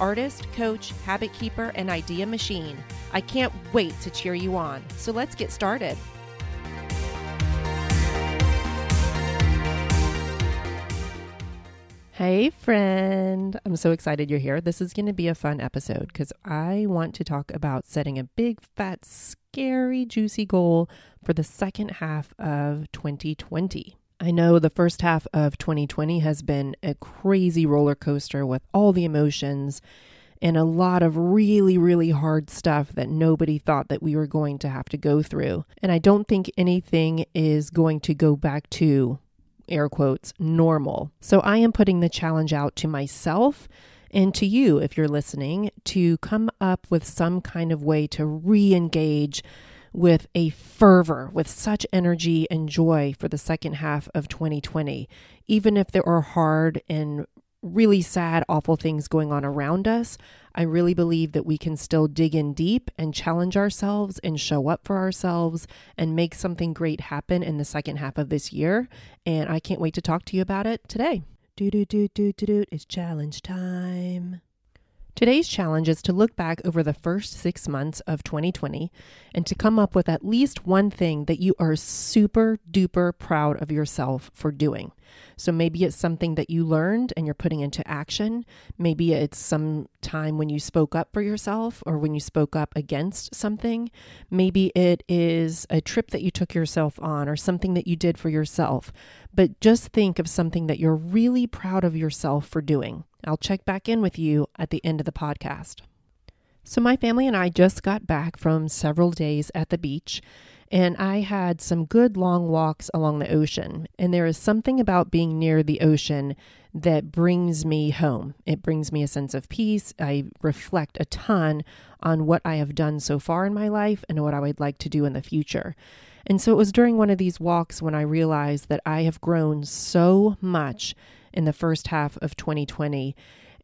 artist, coach, habit keeper, and idea machine. I can't wait to cheer you on. So let's get started. Hey, friend. I'm so excited you're here. This is going to be a fun episode because I want to talk about setting a big, fat, scary, juicy goal for the second half of 2020. I know the first half of 2020 has been a crazy roller coaster with all the emotions and a lot of really, really hard stuff that nobody thought that we were going to have to go through. And I don't think anything is going to go back to air quotes, normal. So I am putting the challenge out to myself and to you, if you're listening, to come up with some kind of way to re engage with a fervor, with such energy and joy for the second half of 2020. Even if there are hard and really sad, awful things going on around us, I really believe that we can still dig in deep and challenge ourselves and show up for ourselves and make something great happen in the second half of this year. And I can't wait to talk to you about it today. Do do do do do do. It's challenge time. Today's challenge is to look back over the first six months of 2020 and to come up with at least one thing that you are super duper proud of yourself for doing. So maybe it's something that you learned and you're putting into action. Maybe it's some time when you spoke up for yourself or when you spoke up against something. Maybe it is a trip that you took yourself on or something that you did for yourself. But just think of something that you're really proud of yourself for doing. I'll check back in with you at the end of the podcast. So, my family and I just got back from several days at the beach, and I had some good long walks along the ocean. And there is something about being near the ocean that brings me home. It brings me a sense of peace. I reflect a ton on what I have done so far in my life and what I would like to do in the future. And so it was during one of these walks when I realized that I have grown so much in the first half of 2020.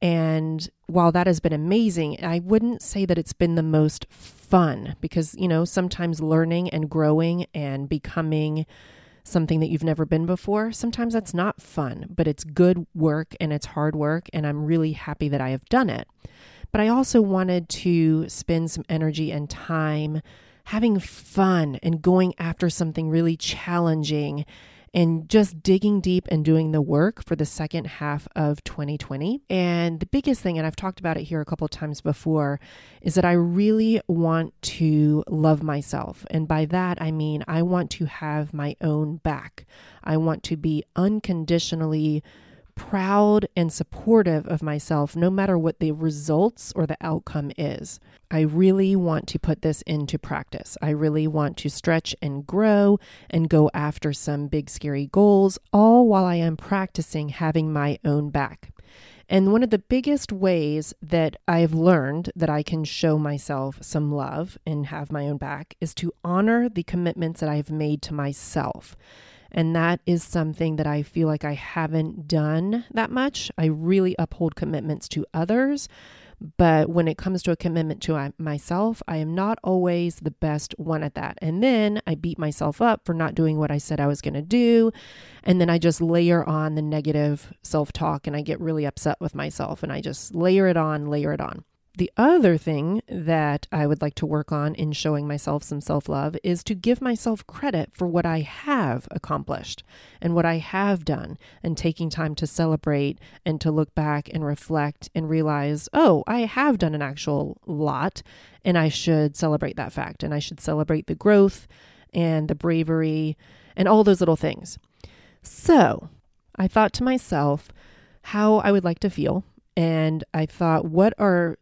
And while that has been amazing, I wouldn't say that it's been the most fun because, you know, sometimes learning and growing and becoming something that you've never been before, sometimes that's not fun, but it's good work and it's hard work. And I'm really happy that I have done it. But I also wanted to spend some energy and time having fun and going after something really challenging and just digging deep and doing the work for the second half of 2020. And the biggest thing, and I've talked about it here a couple times before, is that I really want to love myself. And by that, I mean I want to have my own back. I want to be unconditionally proud and supportive of myself no matter what the results or the outcome is. I really want to put this into practice. I really want to stretch and grow and go after some big, scary goals, all while I am practicing having my own back. And one of the biggest ways that I've learned that I can show myself some love and have my own back is to honor the commitments that I've made to myself. And that is something that I feel like I haven't done that much. I really uphold commitments to others. But when it comes to a commitment to uh, myself, I am not always the best one at that. And then I beat myself up for not doing what I said I was going to do. And then I just layer on the negative self talk and I get really upset with myself and I just layer it on, layer it on. The other thing that I would like to work on in showing myself some self love is to give myself credit for what I have accomplished and what I have done, and taking time to celebrate and to look back and reflect and realize, oh, I have done an actual lot, and I should celebrate that fact, and I should celebrate the growth and the bravery and all those little things. So I thought to myself how I would like to feel. And I thought, what are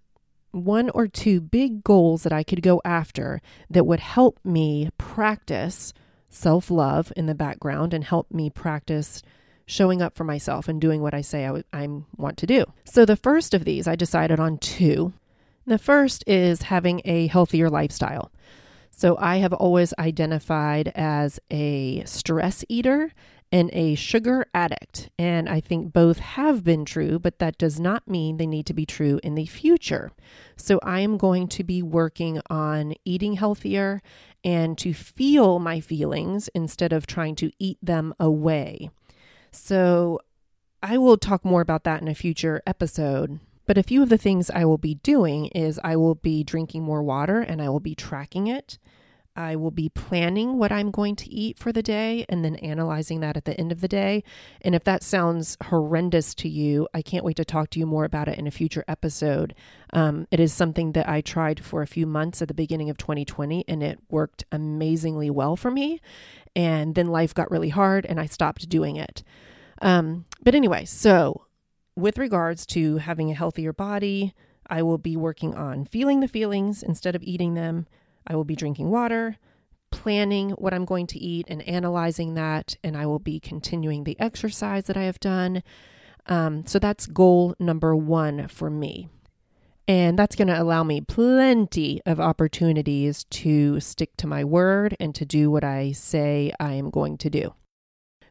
one or two big goals that I could go after that would help me practice self love in the background and help me practice showing up for myself and doing what I say I, w- I want to do. So the first of these, I decided on two. The first is having a healthier lifestyle. So I have always identified as a stress eater and a sugar addict. And I think both have been true, but that does not mean they need to be true in the future. So I am going to be working on eating healthier and to feel my feelings instead of trying to eat them away. So I will talk more about that in a future episode. But a few of the things I will be doing is I will be drinking more water and I will be tracking it. I will be planning what I'm going to eat for the day and then analyzing that at the end of the day. And if that sounds horrendous to you, I can't wait to talk to you more about it in a future episode. Um, it is something that I tried for a few months at the beginning of 2020 and it worked amazingly well for me. And then life got really hard and I stopped doing it. Um, but anyway, so with regards to having a healthier body, I will be working on feeling the feelings instead of eating them I will be drinking water, planning what I'm going to eat, and analyzing that. And I will be continuing the exercise that I have done. Um, so that's goal number one for me. And that's going to allow me plenty of opportunities to stick to my word and to do what I say I am going to do.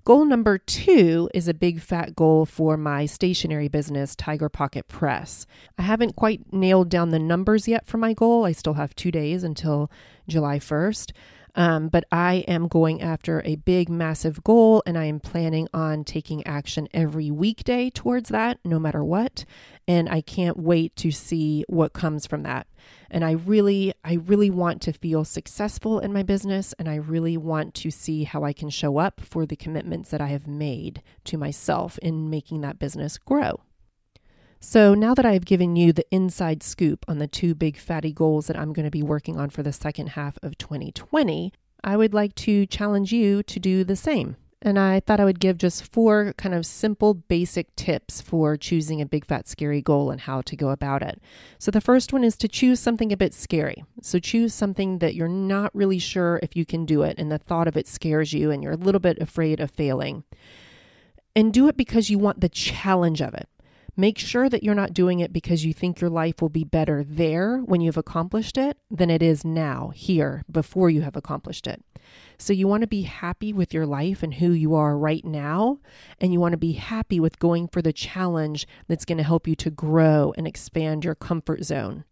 Goal number two is a big fat goal for my stationery business, Tiger Pocket Press. I haven't quite nailed down the numbers yet for my goal. I still have two days until July 1st. Um, but I am going after a big, massive goal, and I am planning on taking action every weekday towards that, no matter what. And I can't wait to see what comes from that. And I really, I really want to feel successful in my business, and I really want to see how I can show up for the commitments that I have made to myself in making that business grow. So now that I've given you the inside scoop on the two big fatty goals that I'm going to be working on for the second half of 2020, I would like to challenge you to do the same. And I thought I would give just four kind of simple, basic tips for choosing a big, fat, scary goal and how to go about it. So, the first one is to choose something a bit scary. So, choose something that you're not really sure if you can do it, and the thought of it scares you, and you're a little bit afraid of failing. And do it because you want the challenge of it. Make sure that you're not doing it because you think your life will be better there when you've accomplished it than it is now, here, before you have accomplished it. So you want to be happy with your life and who you are right now. And you want to be happy with going for the challenge that's going to help you to grow and expand your comfort zone.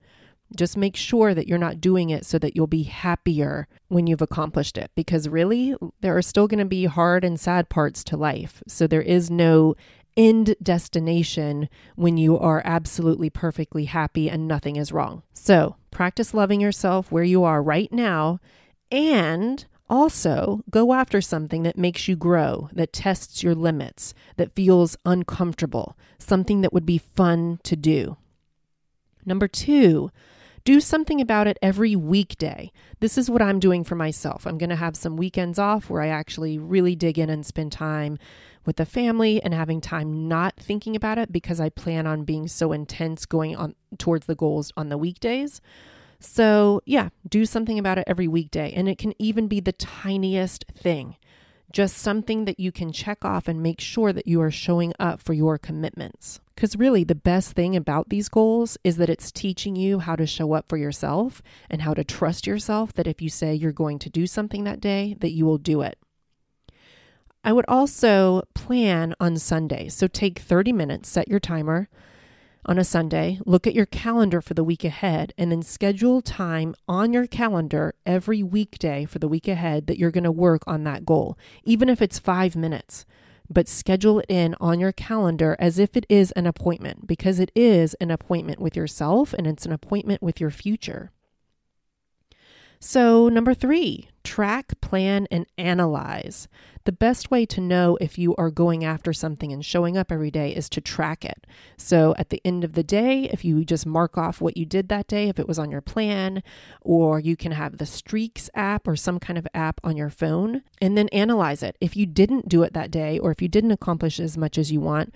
Just make sure that you're not doing it so that you'll be happier when you've accomplished it. Because really, there are still going to be hard and sad parts to life. So there is no end destination when you are absolutely perfectly happy and nothing is wrong. So practice loving yourself where you are right now and also go after something that makes you grow, that tests your limits, that feels uncomfortable, something that would be fun to do. Number two, do something about it every weekday. This is what I'm doing for myself. I'm going to have some weekends off where I actually really dig in and spend time with the family and having time not thinking about it because I plan on being so intense going on towards the goals on the weekdays. So, yeah, do something about it every weekday. And it can even be the tiniest thing, just something that you can check off and make sure that you are showing up for your commitments. Because really, the best thing about these goals is that it's teaching you how to show up for yourself and how to trust yourself that if you say you're going to do something that day, that you will do it. I would also plan on Sunday. So take 30 minutes, set your timer on a Sunday, look at your calendar for the week ahead, and then schedule time on your calendar every weekday for the week ahead that you're going to work on that goal, even if it's five minutes. But schedule it in on your calendar as if it is an appointment, because it is an appointment with yourself and it's an appointment with your future. So, number three, track, plan, and analyze. The best way to know if you are going after something and showing up every day is to track it. So, at the end of the day, if you just mark off what you did that day, if it was on your plan, or you can have the Streaks app or some kind of app on your phone, and then analyze it. If you didn't do it that day, or if you didn't accomplish as much as you want,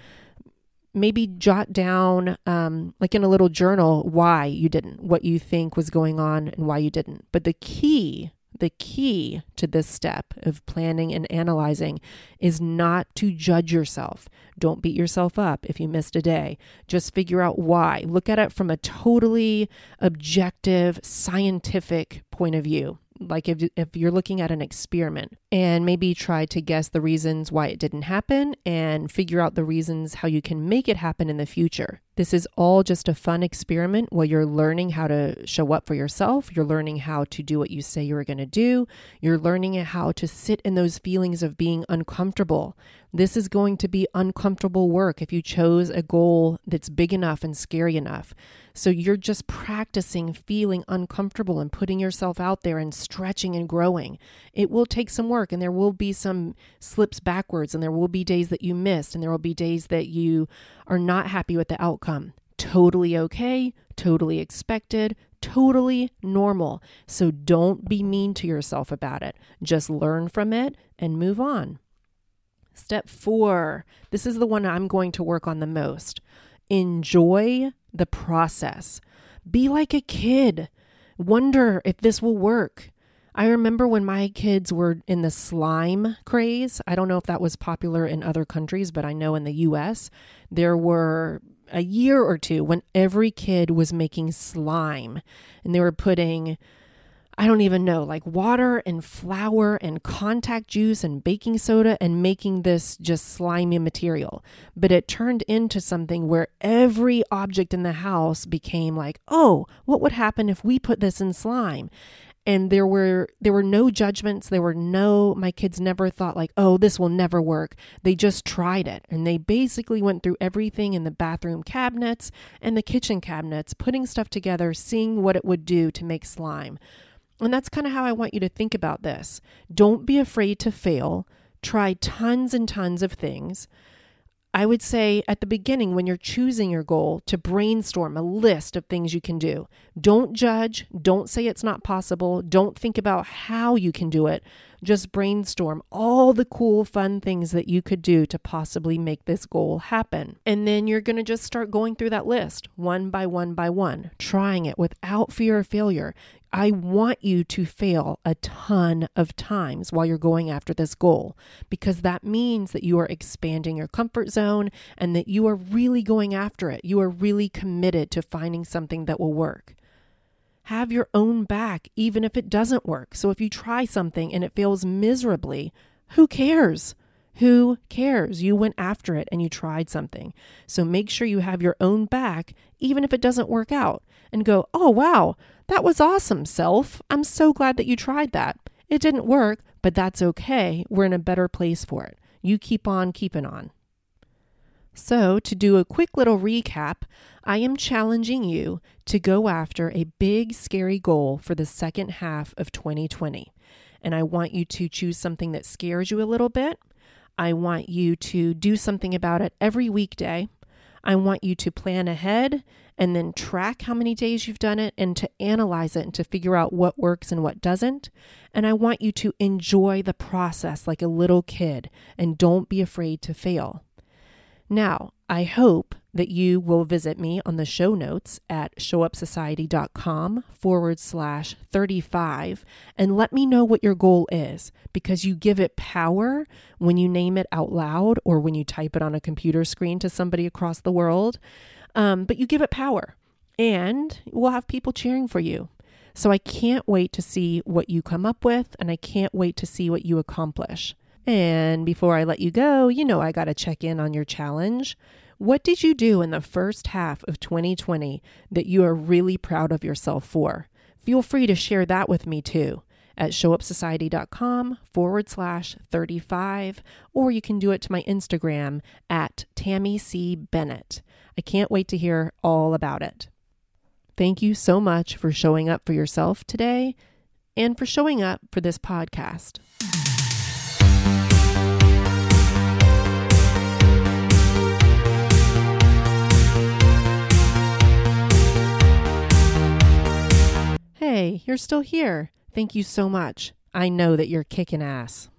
maybe jot down, um, like in a little journal, why you didn't, what you think was going on, and why you didn't. But the key, the key to this step of planning and analyzing is not to judge yourself. Don't beat yourself up if you missed a day. Just figure out why. Look at it from a totally objective, scientific point of view like if, if you're looking at an experiment and maybe try to guess the reasons why it didn't happen and figure out the reasons how you can make it happen in the future. This is all just a fun experiment where you're learning how to show up for yourself. You're learning how to do what you say you're going to do. You're learning how to sit in those feelings of being uncomfortable. This is going to be uncomfortable work if you chose a goal that's big enough and scary enough. So you're just practicing feeling uncomfortable and putting yourself out there and stretching and growing. It will take some work and there will be some slips backwards and there will be days that you missed and there will be days that you are not happy with the outcome. Totally okay, totally expected, totally normal. So don't be mean to yourself about it. Just learn from it and move on. Step four this is the one I'm going to work on the most. Enjoy the process. Be like a kid. Wonder if this will work. I remember when my kids were in the slime craze. I don't know if that was popular in other countries, but I know in the US, there were a year or two when every kid was making slime and they were putting I don't even know, like water and flour and contact juice and baking soda and making this just slimy material. But it turned into something where every object in the house became like, oh, what would happen if we put this in slime? And there were there were no judgments there were no my kids never thought like oh this will never work they just tried it and they basically went through everything in the bathroom cabinets and the kitchen cabinets putting stuff together seeing what it would do to make slime and that's kind of how I want you to think about this. Don't be afraid to fail. Try tons and tons of things. I would say at the beginning, when you're choosing your goal, to brainstorm a list of things you can do. Don't judge. Don't say it's not possible. Don't think about how you can do it. Just brainstorm all the cool, fun things that you could do to possibly make this goal happen. And then you're going to just start going through that list one by one by one, trying it without fear of failure. I want you to fail a ton of times while you're going after this goal because that means that you are expanding your comfort zone and that you are really going after it. You are really committed to finding something that will work. Have your own back, even if it doesn't work. So if you try something and it fails miserably, who cares? Who cares? You went after it and you tried something. So make sure you have your own back, even if it doesn't work out, and go, oh, wow, that was awesome, self. I'm so glad that you tried that. It didn't work, but that's okay. We're in a better place for it. You keep on keeping on. So, to do a quick little recap, I am challenging you to go after a big, scary goal for the second half of 2020. And I want you to choose something that scares you a little bit. I want you to do something about it every weekday. I want you to plan ahead and then track how many days you've done it and to analyze it and to figure out what works and what doesn't. And I want you to enjoy the process like a little kid and don't be afraid to fail. Now, I hope that you will visit me on the show notes at showupsociety.com forward slash 35 and let me know what your goal is because you give it power when you name it out loud or when you type it on a computer screen to somebody across the world. Um, but you give it power and we'll have people cheering for you. So I can't wait to see what you come up with and I can't wait to see what you accomplish. And before I let you go, you know I got to check in on your challenge. What did you do in the first half of 2020 that you are really proud of yourself for? Feel free to share that with me too at showupsociety.com forward slash 35, or you can do it to my Instagram at Tammie C. Bennett. I can't wait to hear all about it. Thank you so much for showing up for yourself today and for showing up for this podcast. Hey, you're still here. Thank you so much. I know that you're kicking ass.